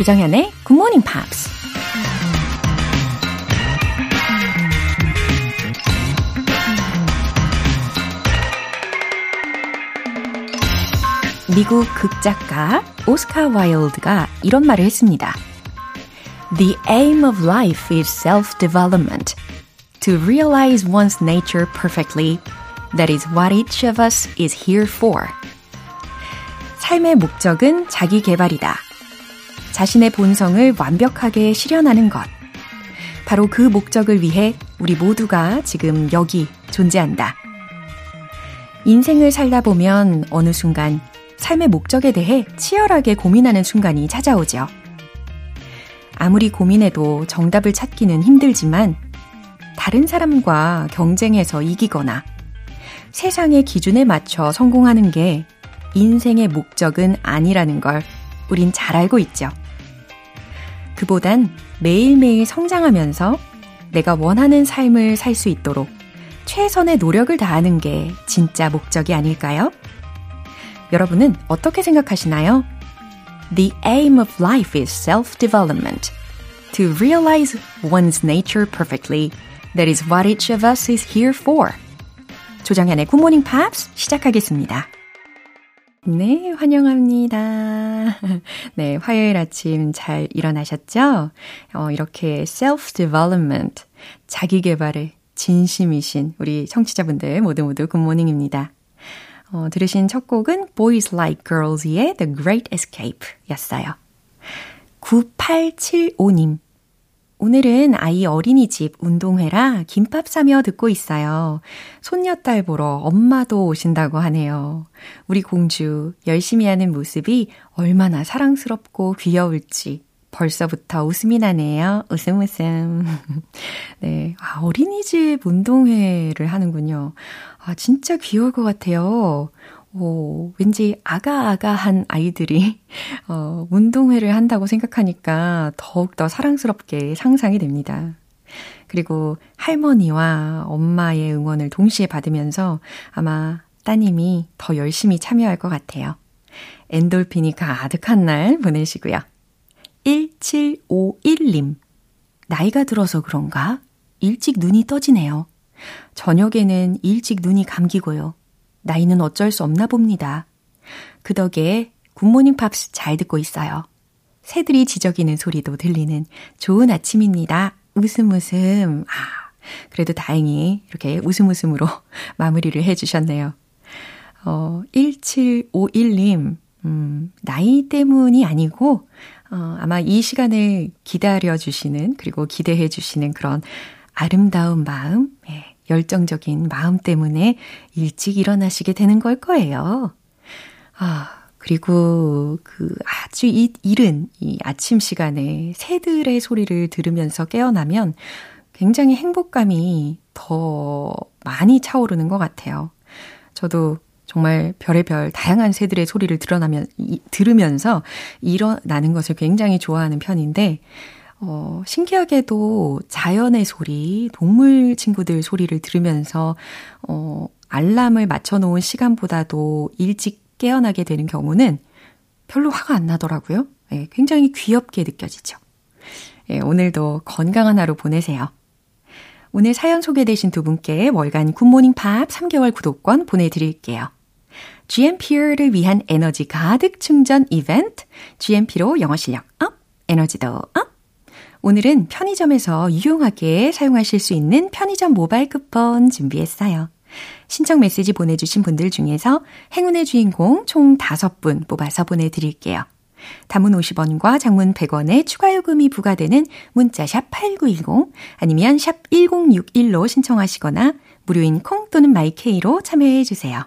조정현의 Good Morning Pops. 미국 극작가 오스카 와일드가 이런 말을 했습니다. The aim of life is self-development. To realize one's nature perfectly, that is what each of us is here for. 삶의 목적은 자기 개발이다. 자신의 본성을 완벽하게 실현하는 것. 바로 그 목적을 위해 우리 모두가 지금 여기 존재한다. 인생을 살다 보면 어느 순간 삶의 목적에 대해 치열하게 고민하는 순간이 찾아오죠. 아무리 고민해도 정답을 찾기는 힘들지만 다른 사람과 경쟁해서 이기거나 세상의 기준에 맞춰 성공하는 게 인생의 목적은 아니라는 걸 우린 잘 알고 있죠. 그보단 매일매일 성장하면서 내가 원하는 삶을 살 수 있도록 최선의 노력을 다하는 게 진짜 목적이 아닐까요? 여러분은 어떻게 생각하시나요? The aim of life is self-development. To realize one's nature perfectly. That is what each of us is here for. 조정현의 Good Morning Pops 시작하겠습니다. 네, 환영합니다. 네, 화요일 아침 잘 일어나셨죠? 어, 이렇게 self-development, 자기 개발에 진심이신 우리 청취자분들 모두 모두 굿모닝입니다. 어, 들으신 첫 곡은 Boys Like Girls의 The Great Escape 였어요. 9875님. 오늘은 아이 어린이집 운동회라 김밥 싸며 듣고 있어요. 손녀딸 보러 엄마도 오신다고 하네요. 우리 공주 열심히 하는 모습이 얼마나 사랑스럽고 귀여울지 벌써부터 웃음이 나네요. 웃음 웃음. 네. 아, 어린이집 운동회를 하는군요. 아, 진짜 귀여울 것 같아요. 오, 왠지 아가아가한 아이들이, 어, 운동회를 한다고 생각하니까 더욱더 사랑스럽게 상상이 됩니다. 그리고 할머니와 엄마의 응원을 동시에 받으면서 아마 따님이 더 열심히 참여할 것 같아요. 엔돌핀이 가득한 날 보내시고요. 1751님. 나이가 들어서 그런가? 일찍 눈이 떠지네요. 저녁에는 일찍 눈이 감기고요. 나이는 어쩔 수 없나 봅니다. 그 덕에 굿모닝 팝스 잘 듣고 있어요. 새들이 지저귀는 소리도 들리는 좋은 아침입니다. 웃음 웃음. 아, 그래도 다행히 이렇게 웃음 웃음으로 마무리를 해주셨네요. 어, 1751님, 음, 나이 때문이 아니고, 어, 아마 이 시간을 기다려주시는, 그리고 기대해주시는 그런 아름다운 마음, 예, 열정적인 마음 때문에 일찍 일어나시게 되는 걸 거예요. 아, 그리고 그 아주 이, 이른 이 아침 시간에 새들의 소리를 들으면서 깨어나면 굉장히 행복감이 더 많이 차오르는 것 같아요. 저도 정말 별의별 다양한 새들의 소리를 드러나면, 이, 들으면서 일어나는 것을 굉장히 좋아하는 편인데, 어, 신기하게도 자연의 소리, 동물 친구들 소리를 들으면서, 어, 알람을 맞춰놓은 시간보다도 일찍 깨어나게 되는 경우는 별로 화가 안 나더라고요. 예, 굉장히 귀엽게 느껴지죠. 예, 오늘도 건강한 하루 보내세요. 오늘 사연 소개되신 두 분께 월간 굿모닝 팝 3개월 구독권 보내드릴게요. GMP를 위한 에너지 가득 충전 이벤트, GMP로 영어 실력 up, 에너지도 up! 오늘은 편의점에서 유용하게 사용하실 수 있는 편의점 모바일 쿠폰 준비했어요. 신청 메시지 보내주신 분들 중에서 행운의 주인공 총 5분 뽑아서 보내드릴게요. 단문 50원과 장문 100원의 추가 요금이 부과되는 문자샵 8910 아니면 샵 1061로 신청하시거나 무료인 콩 또는 마이케이로 참여해 주세요.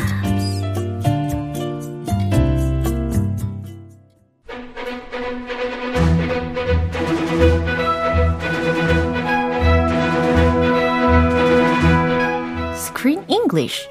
English.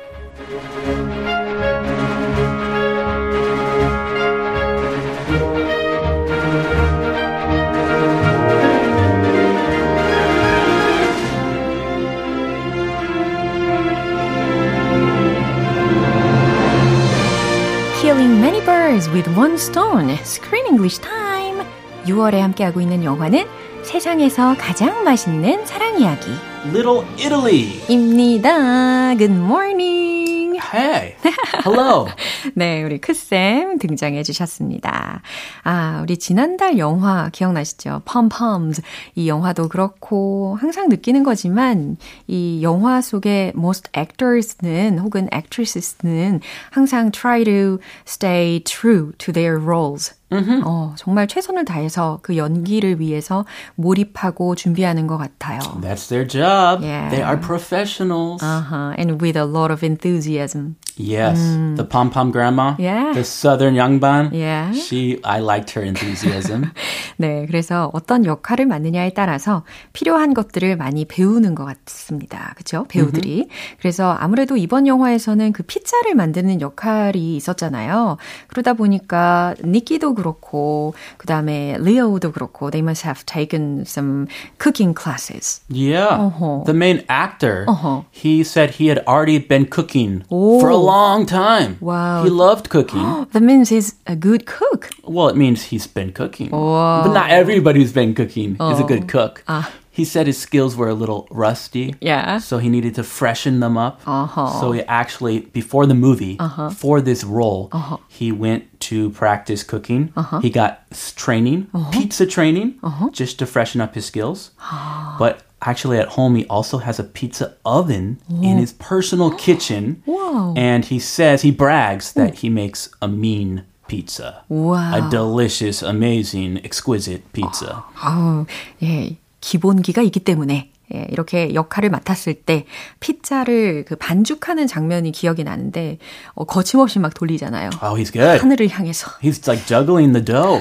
Killing many birds with one stone. Screen English time. 6월에 함께하고 있는 영화는 세상에서 가장 맛있는 사랑 이야기. Little Italy. 입니다. Good morning. Hey. Hello. 네, 우리 크쌤 등장해 주셨습니다. 아, 우리 지난달 영화 기억나시죠? 펌펌스. 이 영화도 그렇고 항상 느끼는 거지만 이 영화 속의 most actors는 혹은 actresses는 항상 try to stay true to their roles. Mm-hmm. 어, 정말 최선을 다해서 그 연기를 위해서 몰입하고 준비하는 것 같아요. That's their job. Yeah. They are professionals. Uh-huh. And with a lot of enthusiasm. Yes, mm. the pom pom grandma. Yeah. The southern 양반. Yeah. She, I liked her enthusiasm. 네, 그래서 어떤 역할을 맡느냐에 따라서 필요한 것들을 많이 배우는 것 같습니다. 그렇죠? 배우들이. Mm-hmm. 그래서 아무래도 이번 영화에서는 그 피자를 만드는 역할이 있었잖아요. 그러다 보니까 니키도 그렇고 그다음에 리오도 그렇고 they must have taken some cooking classes. Yeah. Uh-huh. The main actor, uh-huh. he said he had already been cooking oh. for a long time. Wow. He loved cooking. that means he's a good cook. Well, it means he's been cooking. Wow. But not everybody who's been cooking oh. is a good cook. Ah. he said his skills were a little rusty. Yeah. So he needed to freshen them up. Uh-huh. So he actually, before the movie, uh-huh. for this role, uh-huh. he went to practice cooking. He got training, pizza training, just to freshen up his skills. but actually, at home, he also has a pizza oven Ooh. in his personal kitchen. Wow. And he says, he brags that he makes a mean pizza. Wow. A delicious, amazing, exquisite pizza. Oh, oh. yay. 기본기가 있기 때문에 예, 이렇게 역할을 맡았을 때 피자를 그 반죽하는 장면이 기억이 나는데 어, 거침없이 막 돌리잖아요. oh he's good 하늘을 향해서. he's like juggling the dough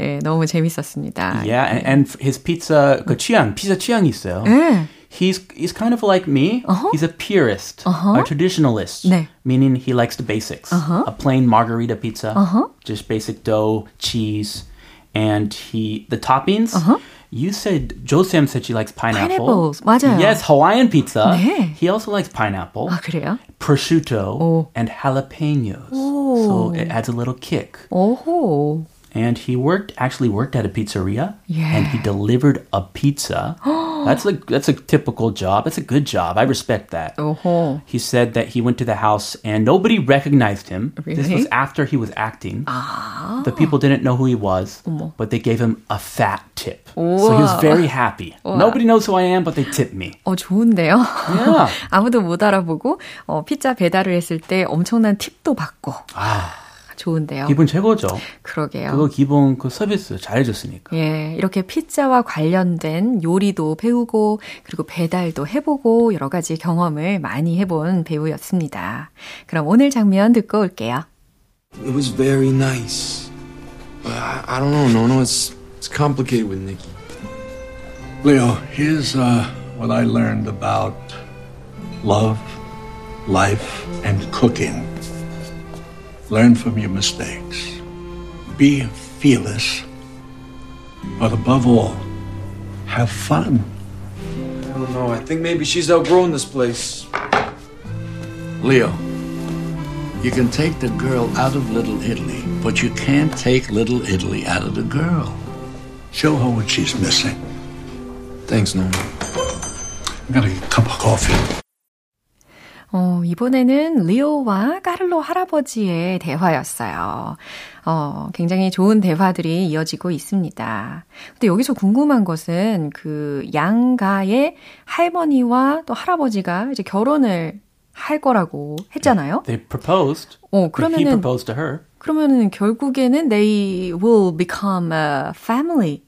예, 너무 재밌었습니다. yeah and, and his pizza 그 취향 피자 취향이 있어요 예. He's he's kind of like me. Uh-huh. He's a purist, Uh-huh. a traditionalist, 네. meaning he likes the basics. Uh-huh. A plain margarita pizza, Uh-huh. just basic dough, cheese, and he the toppings. Uh-huh. You said Joe Sam said she likes pineapple. Pineapples, 맞아요. Yes, Hawaiian pizza. 네. He also likes pineapple, 아, 그래요? prosciutto, 오. and jalapenos. 오. So it adds a little kick. 오호. And he worked actually worked at a pizzeria, Yeah. and he delivered a pizza. that's like that's a typical job. That's a good job. I respect that. 오호. He said that he went to the house and nobody recognized him. This Really? was after he was acting. 아. The people didn't know who he was, 어머. but they gave him a fat tip. So he was 우와. very happy. Nobody knows who I am, but they tip me. 어, 좋은데요? Yeah. 아무도 못 알아보고, 어, 피자 배달을 했을 때 엄청난 팁도 받고. 아, 좋은데요? 기분 최고죠. 그러게요. 그거 기본 그 서비스 잘해줬으니까. 예, 이렇게 피자와 관련된 요리도 배우고, 그리고 배달도 해보고, 여러 가지 경험을 많이 해본 배우였습니다. 그럼 오늘 장면 듣고 올게요. It was very nice. But I, I don't know, Nono. It's it's complicated with Nikki. Leo, here's uh, what I learned about love, life, and cooking. Learn from your mistakes. Be fearless. But above all, have fun. I don't know. I think maybe she's outgrown this place. Leo, you can take the girl out of Little Italy, but you can't take Little Italy out of the girl. Show her what she's missing. Thanks, Norman. I'm gonna get a cup of coffee. 어, 이번에는 리오와 까를로 할아버지의 대화였어요. 어, 굉장히 좋은 대화들이 이어지고 있습니다. 근데 여기서 궁금한 것은 그 양가의 할머니와 또 할아버지가 이제 결혼을 할 거라고 했잖아요. They proposed. 어, He 그러면은 proposed to her. 그러면은 결국에는 they will become a family.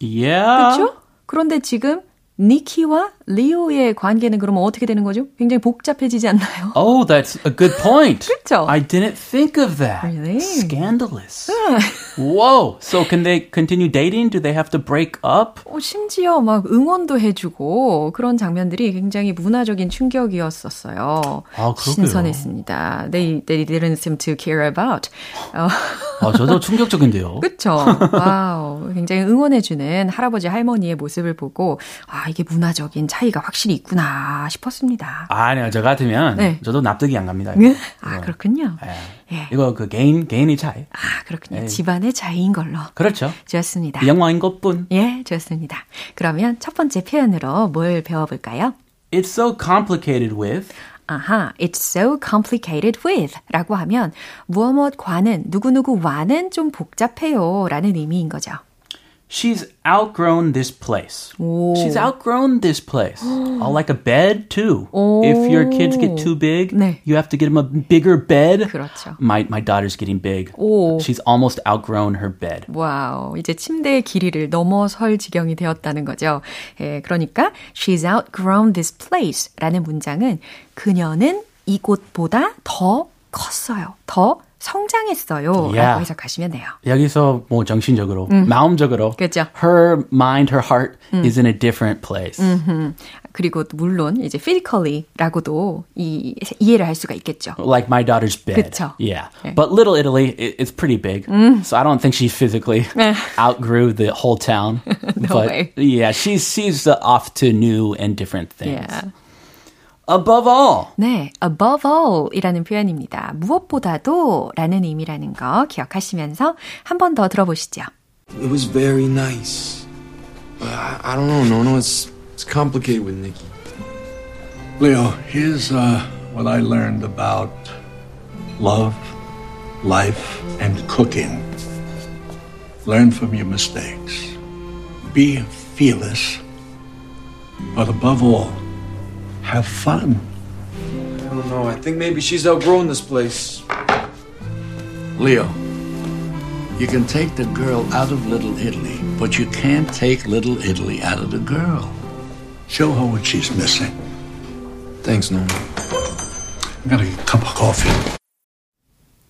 Yeah. 그렇죠? 그런데 지금 니키와 리오의 관계는 그러면 어떻게 되는 거죠? 굉장히 복잡해지지 않나요? Oh, that's a good point. 그쵸? I didn't think of that. Really? Scandalous. Whoa. So can they continue dating? Do they have to break up? 어, 심지어 막 응원도 해주고 그런 장면들이 굉장히 문화적인 충격이었었어요. 아, 그러게요. 신선했습니다. They, they didn't seem to care about. 어, 아, 저도 충격적인데요. 그쵸. 와우. 굉장히 응원해주는 할아버지 할머니의 모습을 보고, 아, 이게 문화적인 차이가 확실히 있구나 싶었습니다. 아니요, 저 같으면 네. 저도 납득이 안 갑니다. 이거. 아, 그렇군요. 예. 예. 이거 그 개인 개인의 차이. 아, 그렇군요. 네. 집안의 차이인 걸로. 그렇죠. 좋습니다. 영화인 것뿐. 예, 좋습니다. 그러면 첫 번째 표현으로 뭘 배워볼까요? It's so complicated with. 아하, it's so complicated with 라고 하면 무엇 무엇과는 누구누구와는 좀 복잡해요 라는 의미인 거죠. She's outgrown this place. 오. She's outgrown this place. oh, like a bed too. If your kids get too big, 네. you have to get them a bigger bed. 그렇죠. My my daughter's getting big. 오. She's almost outgrown her bed. 와우, 이제 침대의 길이를 넘어설 지경이 되었다는 거죠. 예, 그러니까 she's outgrown this place 라는 문장은 그녀는 이곳보다 더 컸어요. 더 성장했어요. Yeah. 라고 해석하시면 돼요. 여기서 뭐 정신적으로, 마음적으로, 그죠. her mind, her heart is in a different place. 그리고 또 물론 이제 physically라고도 이, 이해를 할 수가 있겠죠. Like my daughter's bed. 그쵸. Yeah. 네. But Little Italy, it, it's pretty big. So I don't think she physically outgrew the whole town. No but way. yeah, she's, she's uh, off to new and different things. Yeah. Above all, 네, above all 이라는 표현입니다. 무엇보다도 라는 의미라는 거 기억하시면서 한 번 더 들어보시죠. It was very nice. But I, I don't know, no, no, it's it's complicated with Nikki. Leo, here's uh, what I learned about love, life, and cooking. Learn from your mistakes. Be fearless. But above all, have fun. I don't know. I think maybe she's outgrown this place. Leo, you can take the girl out of Little Italy, but you can't take Little Italy out of the girl. Show her what she's missing. Thanks, Norman. I got a cup of coffee.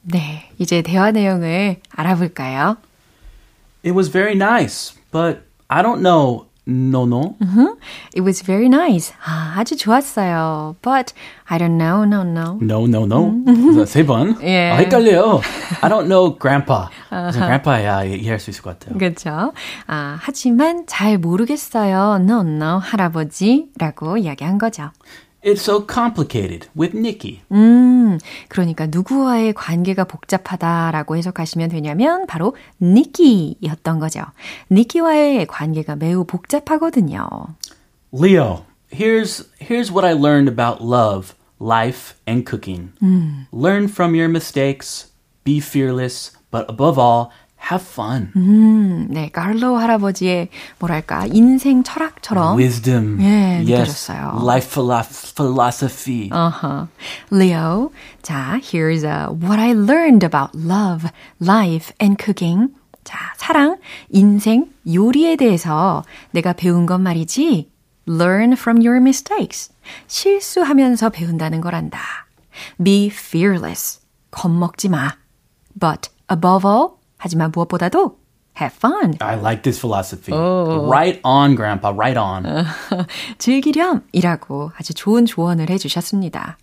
네, 이제 대화 내용을 알아볼까요? it was very nice, but I don't know. No, no. It was very nice. 아, 아주 좋았어요. But I don't know, no, no. No, no, no. 그래서 세 번. 예. 아, 헷갈려요. I don't know grandpa. 그래서 grandpa야 이해할 수 있을 것 같아요. 그렇죠. 아, 하지만 잘 모르겠어요. No, no, 할아버지라고 이야기한 거죠. It's so complicated with Nikki. 음, 그러니까 누구와의 관계가 복잡하다라고 해석하시면 되냐면 바로 니키였던 거죠. 니키와의 관계가 매우 복잡하거든요. Leo, here's here's what I learned about love, life, and cooking. Learn from your mistakes, be fearless, but above all, have fun. 음, 네, 칼로 할아버지의 뭐랄까 인생 철학처럼 wisdom. 예, 느껴졌어요. Life philosophy. Uh-huh. Leo, 자, here's a, what I learned about love, life, and cooking. 자, 사랑, 인생, 요리에 대해서 내가 배운 건 말이지. Learn from your mistakes. 실수하면서 배운다는 거란다. Be fearless. 겁먹지 마. But above all, 하지만 무엇보다도 have fun. I like this philosophy. Right on, Grandpa. Right on. 즐기렴이라고 아주 좋은 조언을 해주셨습니다.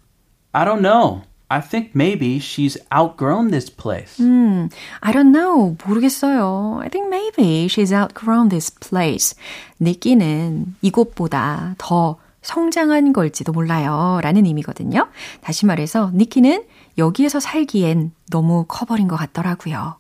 I don't know. I think maybe she's outgrown this place. I don't know. 모르겠어요. I think maybe she's outgrown this place. 니끼는 이곳보다 더 성장한 걸지도 몰라요. 라는 의미거든요. 다시 말해서 니키는 여기에서 살기엔 너무 커버린 것 같더라고요.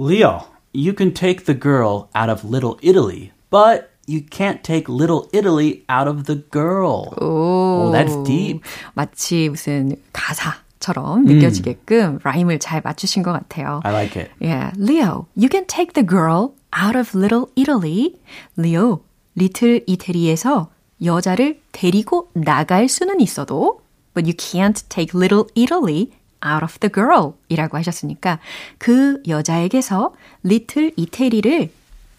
Leo, you can take the girl out of Little Italy, but you can't take Little Italy out of the girl. Oh, that's deep. 마치 무슨 가사 처럼 느껴지게끔 라임을 잘 맞추신 것 같아요. I like it. Yeah, Leo, you can take the girl out of Little Italy. Leo, 리틀 이태리에서 여자를 데리고 나갈 수는 있어도, but you can't take Little Italy out of the girl 이라고 하셨으니까 그 여자에게서 리틀 이태리를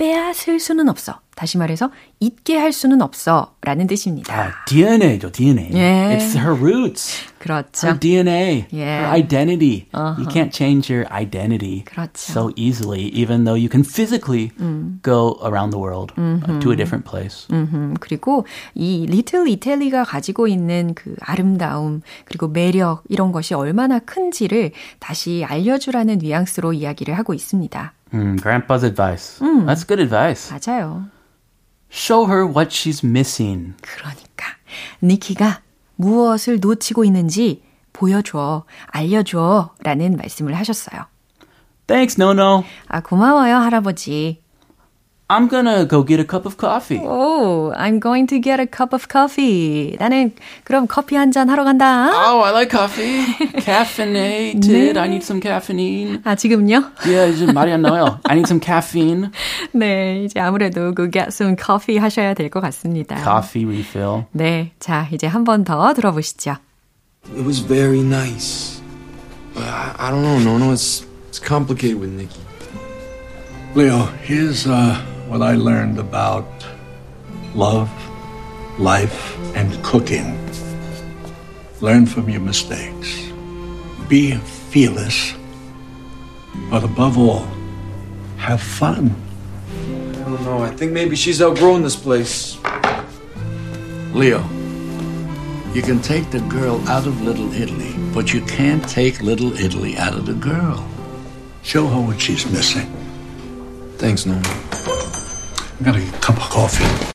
빼앗을 수는 없어. 다시 말해서 잊게 할 수는 없어 라는 뜻입니다. 아, DNA죠, DNA. 예. It's her roots. 그렇죠. Her DNA, Yeah. her identity. Uh-huh. You can't change your identity 그렇죠. so easily, even though you can physically go around the world uh, to a different place. 음, 그리고 이 리틀 이탈리가 가지고 있는 그 아름다움 그리고 매력 이런 것이 얼마나 큰지를 다시 알려주라는 뉘앙스로 이야기를 하고 있습니다. Mm, grandpa's advice. That's good advice. 맞아요. Show her what she's missing. 그러니까 니키가 무엇을 놓치고 있는지 보여줘, 알려줘 라는 말씀을 하셨어요. Thanks, no no. 아, 고마워요, 할아버지. I'm gonna go get a cup of coffee. 오, I'm going to get a cup of coffee. 나는 그럼 커피 한 잔 하러 간다. Oh, I like coffee. Caffeinated. I need some caffeine. 아, 지금요? Yeah, 이제 말이 안 나와요. I need some caffeine. 네, 이제 아무래도 그 get some coffee 하셔야 될 것 같습니다. Coffee refill. 네, 자, 이제 한 번 더 들어보시죠. It was very nice. But I, I don't know, no, no, it's it's complicated with Nikki. Leo, here's uh, what I learned about love, life, and cooking. Learn from your mistakes. Be fearless. But above all, have fun. I don't know. I think maybe she's outgrown this place. Leo, you can take the girl out of Little Italy, but you can't take Little Italy out of the girl. Show her what she's missing. Thanks, Norman. I got a cup of coffee.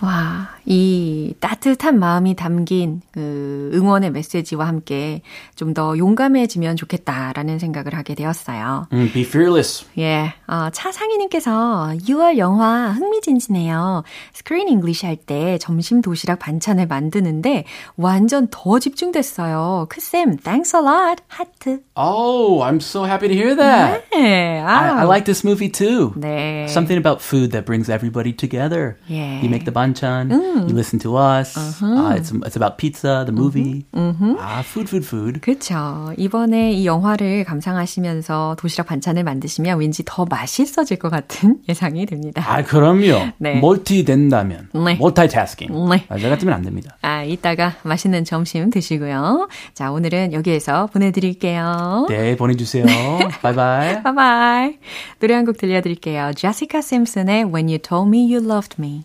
와, 이 따뜻한 마음이 담긴 그 응원의 메시지와 함께 좀 더 용감해지면 좋겠다라는 생각을 하게 되었어요. Mm, be fearless. 예, 어, 차상희님께서 6월 영화 흥미진진해요. Screen English 할 때 점심 도시락 반찬을 만드는데 완전 더 집중됐어요. 크쌤, thanks a lot. 하트. Oh, I'm so happy to hear that. 네, I, I like this movie too. 네. Something about food that brings everybody together. Yeah. You make the banchan, you listen to us. Uh, it's, it's about pizza, the movie. Ah, food, food, food. 그렇죠. 이번에 이 영화를 감상하시면서 도시락 반찬을 만드시면 왠지 더 맛있어질 것 같은 예상이 됩니다. 아, 그럼요. 네. 멀티 된다면. 네. multitasking. 네. 아, 저 같으면 안 됩니다. 아, 이따가 맛있는 점심 드시고요. 자, 오늘은 여기에서 보내드릴게요. 네, 보내주세요. 바이바이. 바이바이. 노래 한 곡 들려드릴게요. 제시카 심슨의 When You Told Me You Loved Me.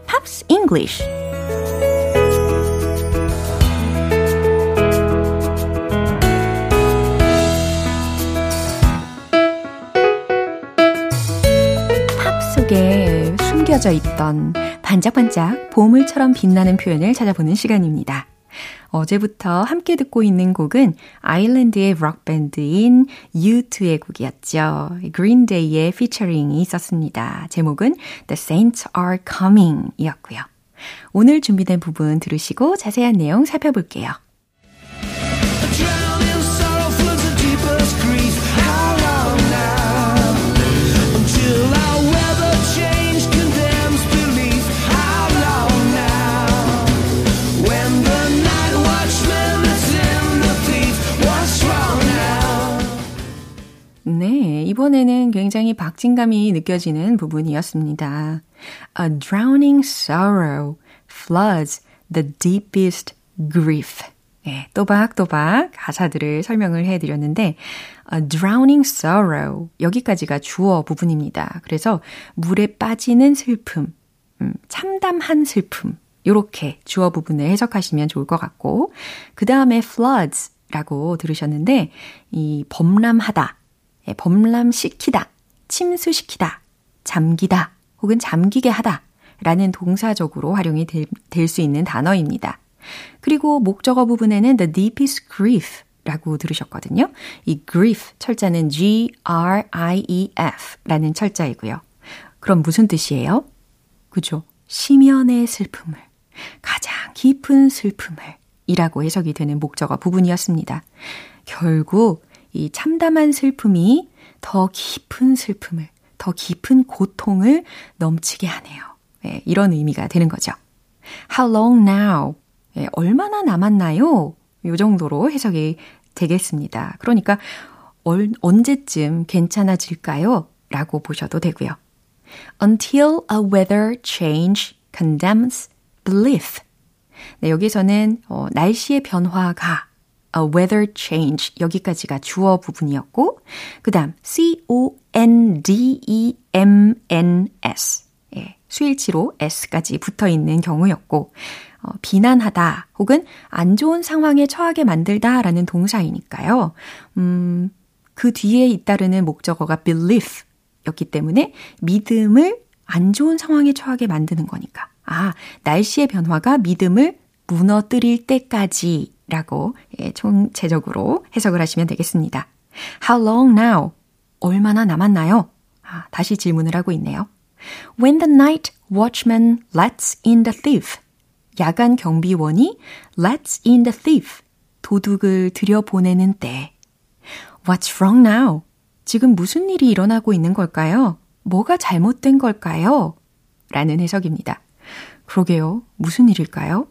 Pops English. 팝 속에 숨겨져 있던 반짝반짝 보물처럼 빛나는 표현을 찾아보는 시간입니다. 어제부터 함께 듣고 있는 곡은 아일랜드의 록밴드인 U2의 곡이었죠. Green Day의 피처링이 있었습니다. 제목은 The Saints Are Coming 이었고요. 오늘 준비된 부분 들으시고 자세한 내용 살펴볼게요. 이번에는 굉장히 박진감이 느껴지는 부분이었습니다. A drowning sorrow floods the deepest grief. 네, 또박또박 가사들을 설명을 해드렸는데, a drowning sorrow. 여기까지가 주어 부분입니다. 그래서 물에 빠지는 슬픔, 음, 참담한 슬픔. 요렇게 주어 부분을 해석하시면 좋을 것 같고, 그 다음에 floods 라고 들으셨는데, 이 범람하다, 예, 범람시키다, 침수시키다, 잠기다, 혹은 잠기게 하다 라는 동사적으로 활용이 될 수 있는 단어입니다. 그리고 목적어 부분에는 the deepest grief 라고 들으셨거든요. 이 grief 철자는 G-R-I-E-F 라는 철자이고요. 그럼 무슨 뜻이에요? 그죠? 심연의 슬픔을, 가장 깊은 슬픔을 이라고 해석이 되는 목적어 부분이었습니다. 결국 이 참담한 슬픔이 더 깊은 슬픔을, 더 깊은 고통을 넘치게 하네요. 네, 이런 의미가 되는 거죠. How long now? 네, 얼마나 남았나요? 요 정도로 해석이 되겠습니다. 그러니까 얼, 언제쯤 괜찮아질까요? 라고 보셔도 되고요. Until a weather change condemns belief. 네, 여기서는 어, 날씨의 변화가 a weather change 여기까지가 주어 부분이었고 그 다음 C-O-N-D-E-M-N-S 예, 수일치로 S까지 붙어 있는 경우였고 어, 비난하다 혹은 안 좋은 상황에 처하게 만들다 라는 동사이니까요. 음, 그 뒤에 잇따르는 목적어가 belief 였기 때문에 믿음을 안 좋은 상황에 처하게 만드는 거니까. 아, 날씨의 변화가 믿음을 무너뜨릴 때까지 라고 예, 총체적으로 해석을 하시면 되겠습니다. How long now? 얼마나 남았나요? 아, 다시 질문을 하고 있네요. When the night watchman lets in the thief. 야간 경비원이 lets in the thief. 도둑을 들여보내는 때. What's wrong now? 지금 무슨 일이 일어나고 있는 걸까요? 뭐가 잘못된 걸까요? 라는 해석입니다. 그러게요. 무슨 일일까요?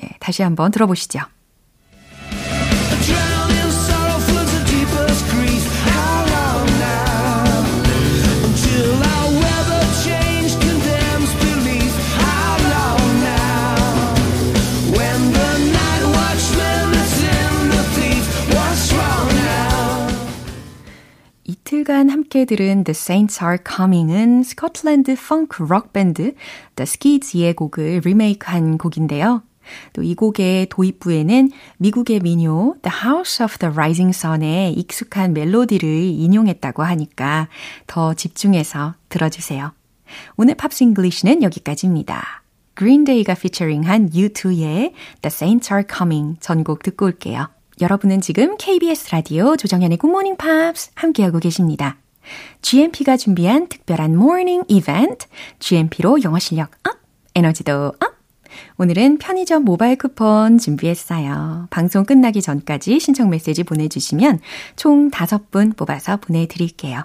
네, 다시 한번 들어보시죠. 이틀간 함께 들은 The Saints Are Coming은 스코틀랜드 펑크 록 밴드 The Skids의 곡을 리메이크한 곡인데요. 또 이 곡의 도입부에는 미국의 민요 The House of the Rising Sun의 익숙한 멜로디를 인용했다고 하니까 더 집중해서 들어주세요. 오늘 Pops English는 여기까지입니다. Green Day가 피처링한 U2의 The Saints Are Coming 전곡 듣고 올게요. 여러분은 지금 KBS 라디오 조정현의 Morning Pops 함께하고 계십니다. GMP가 준비한 특별한 morning 이벤트, GMP로 영어 실력 up, 에너지도 up! 오늘은 편의점 모바일 쿠폰 준비했어요. 방송 끝나기 전까지 신청 메시지 보내주시면 총 5분 뽑아서 보내드릴게요.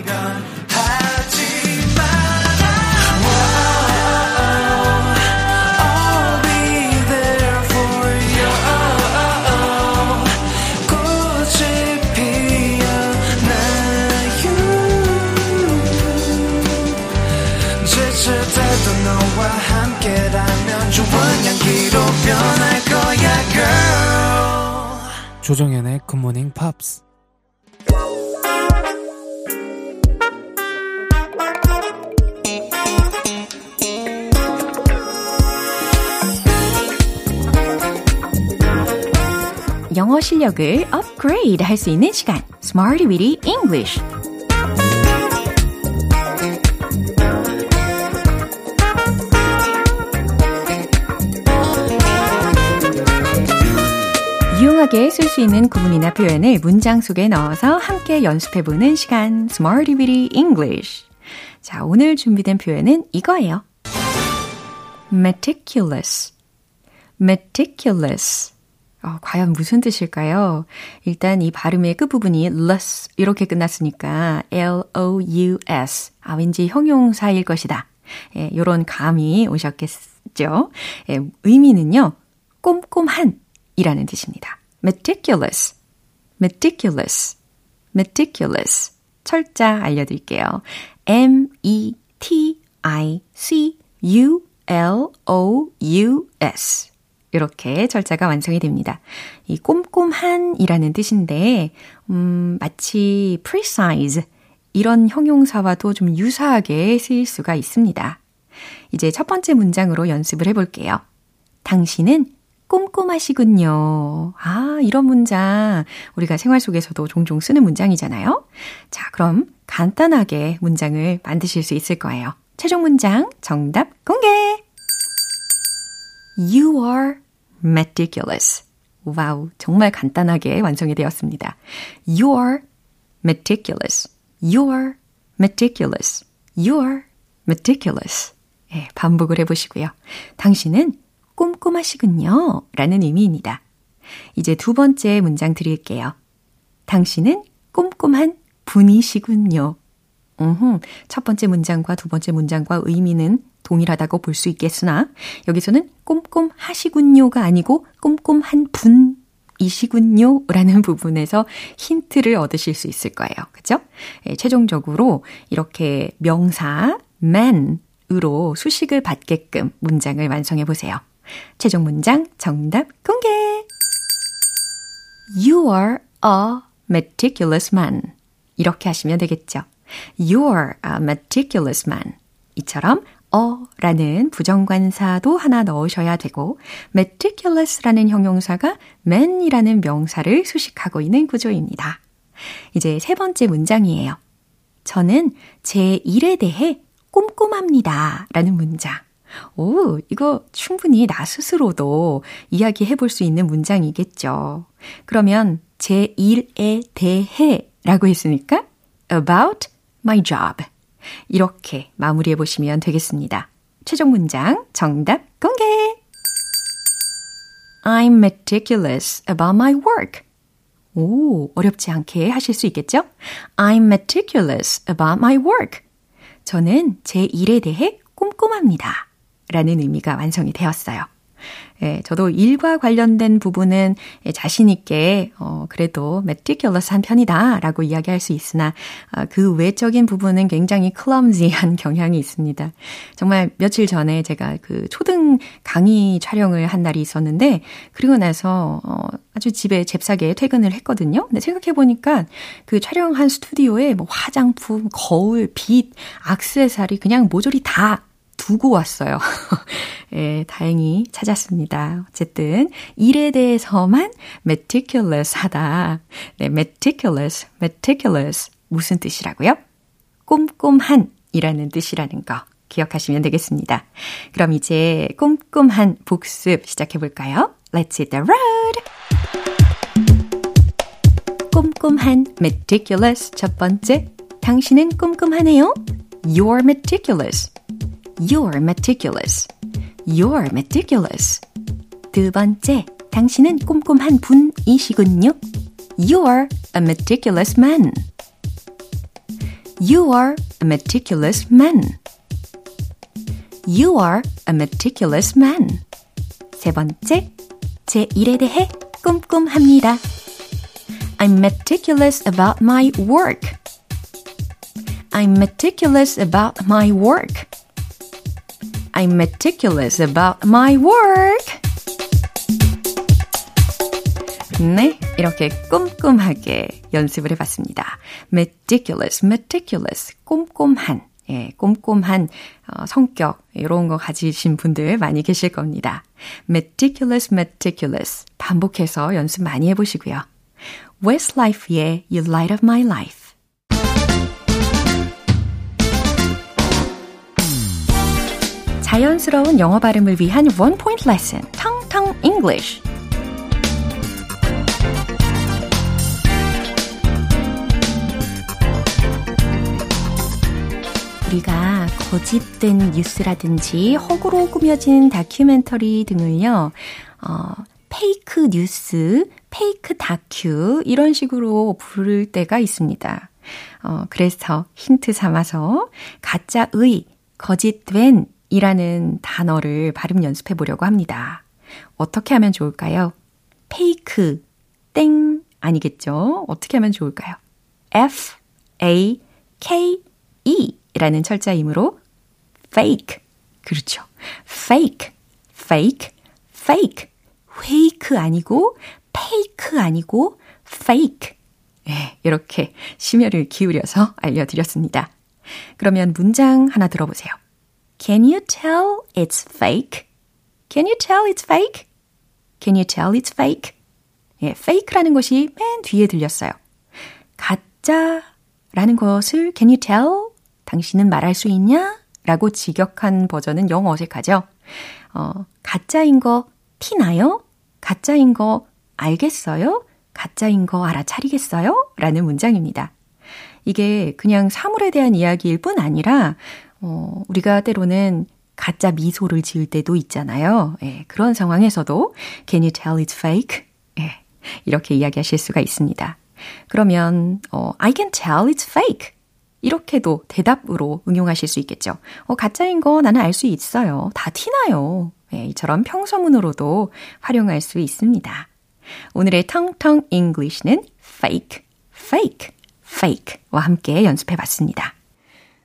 조정현의 굿모닝 팝스 영어 실력을 업그레이드 할 수 있는 시간. Smarty Weedy 유용하게 쓸 수 있는 구문이나 표현을 문장 속에 넣어서 함께 연습해보는 시간 Smarty Weedy English 자, 오늘 준비된 표현은 이거예요. meticulous meticulous 어, 과연 무슨 뜻일까요? 일단 이 발음의 끝부분이 less 이렇게 끝났으니까 L-O-U-S 아 왠지 형용사일 것이다. 예, 요런 감이 오셨겠죠? 예, 의미는요. 꼼꼼한 이라는 뜻입니다. Meticulous, meticulous, meticulous 철자 알려드릴게요. M-E-T-I-C-U-L-O-U-S 이렇게 절자가 완성이 됩니다. 이 꼼꼼한이라는 뜻인데, 음, 마치 precise 이런 형용사와도 좀 유사하게 쓰일 수가 있습니다. 이제 첫 번째 문장으로 연습을 해볼게요. 당신은 꼼꼼하시군요. 아, 이런 문장 우리가 생활 속에서도 종종 쓰는 문장이잖아요. 자, 그럼 간단하게 문장을 만드실 수 있을 거예요. 최종 문장 정답 공개! You are meticulous. 와우, 정말 간단하게 완성이 되었습니다. You are meticulous. You are meticulous. You are meticulous. 예, 반복을 해보시고요. 당신은 꼼꼼하시군요. 라는 의미입니다. 이제 두 번째 문장 드릴게요. 당신은 꼼꼼한 분이시군요. 음흠, 첫 번째 문장과 두 번째 문장과 의미는 동일하다고 볼 수 있겠으나 여기서는 꼼꼼하시군요가 아니고 꼼꼼한 분이시군요 라는 부분에서 힌트를 얻으실 수 있을 거예요. 그죠? 예, 최종적으로 이렇게 명사 man으로 수식을 받게끔 문장을 완성해 보세요. 최종 문장 정답 공개! You are a meticulous man. 이렇게 하시면 되겠죠. You're a meticulous man. 이처럼 어 라는 부정관사도 하나 넣으셔야 되고 meticulous라는 형용사가 man이라는 명사를 수식하고 있는 구조입니다. 이제 세 번째 문장이에요. 저는 제 일에 대해 꼼꼼합니다. 라는 문장. 오, 이거 충분히 나 스스로도 이야기해 볼 수 있는 문장이겠죠. 그러면 제 일에 대해 라고 했으니까 about my job. 이렇게 마무리해 보시면 되겠습니다. 최종 문장 정답 공개! I'm meticulous about my work. 오, 어렵지 않게 하실 수 있겠죠? I'm meticulous about my work. 저는 제 일에 대해 꼼꼼합니다. 라는 의미가 완성이 되었어요. 예, 저도 일과 관련된 부분은 자신있게, 어, 그래도 meticulous 한 편이다 라고 이야기할 수 있으나, 어, 그 외적인 부분은 굉장히 clumsy한 경향이 있습니다. 정말 며칠 전에 제가 그 초등 강의 촬영을 한 날이 있었는데, 그리고 나서, 어, 아주 집에 잽싸게 퇴근을 했거든요. 근데 생각해보니까 그 촬영한 스튜디오에 뭐 화장품, 거울, 빛, 악세사리 그냥 모조리 다 두고 왔어요. 예, 다행히 찾았습니다. 어쨌든 일에 대해서만 meticulous 하다. 네, meticulous, meticulous 무슨 뜻이라고요? 꼼꼼한 이라는 뜻이라는 거 기억하시면 되겠습니다. 그럼 이제 꼼꼼한 복습 시작해 볼까요? Let's hit the road! 꼼꼼한 meticulous 첫 번째 당신은 꼼꼼하네요. You're meticulous. You're meticulous. You're meticulous. 두 번째, 당신은 꼼꼼한 분이시군요. You're a meticulous man. You are a meticulous man. You are a meticulous man. 세 번째, 제 일에 대해 꼼꼼합니다. I'm meticulous about my work. I'm meticulous about my work. I'm meticulous about my work. 네, 이렇게 꼼꼼하게 연습을 해봤습니다. meticulous, meticulous, 꼼꼼한. 예, 꼼꼼한 어, 성격 이런 거 가지신 분들 많이 계실 겁니다. meticulous, meticulous 반복해서 연습 많이 해보시고요. Westlife의 You Light of My Life 자연스러운 영어 발음을 위한 원 포인트 레슨, 텅텅 English. 우리가 거짓된 뉴스라든지 허구로 꾸며진 다큐멘터리 등을요, 어, fake 뉴스, fake 다큐, 이런 식으로 부를 때가 있습니다. 어, 그래서 힌트 삼아서 가짜의, 거짓된 이라는 단어를 발음 연습해 보려고 합니다. 어떻게 하면 좋을까요? fake, 땡, 아니겠죠? 어떻게 하면 좋을까요? F, A, K, E 라는 철자이므로 fake. 그렇죠. fake, fake, fake. 페이크 아니고, 페이크 아니고, fake. 네, 이렇게 심혈을 기울여서 알려드렸습니다. 그러면 문장 하나 들어보세요. Can you tell it's fake? Can you tell it's fake? Can you tell it's fake? 예, fake라는 것이 맨 뒤에 들렸어요. 가짜라는 것을 can you tell? 당신은 말할 수 있냐? 라고 직역한 버전은 영 어색하죠? 어, 가짜인 거 티나요? 가짜인 거 알겠어요? 가짜인 거 알아차리겠어요? 라는 문장입니다. 이게 그냥 사물에 대한 이야기일 뿐 아니라, 어, 우리가 때로는 가짜 미소를 지을 때도 있잖아요. 예, 그런 상황에서도 Can you tell it's fake? 예, 이렇게 이야기하실 수가 있습니다. 그러면 어, I can tell it's fake. 이렇게도 대답으로 응용하실 수 있겠죠. 어, 가짜인 거 나는 알 수 있어요. 다 티나요. 예, 이처럼 평서문으로도 활용할 수 있습니다. 오늘의 텅텅 English는 fake, fake, fake와 함께 연습해 봤습니다.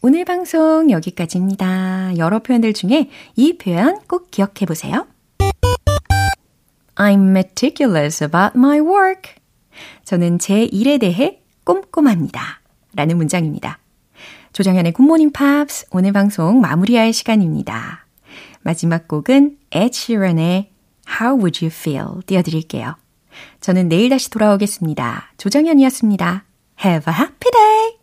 오늘 방송 여기까지입니다. 여러 표현들 중에 이 표현 꼭 기억해 보세요. I'm meticulous about my work. 저는 제 일에 대해 꼼꼼합니다. 라는 문장입니다. 조정현의 굿모닝 팝스 오늘 방송 마무리할 시간입니다. 마지막 곡은 Ed Sheeran의 How Would You Feel 띄워드릴게요. 저는 내일 다시 돌아오겠습니다. 조정현이었습니다. Have a happy day!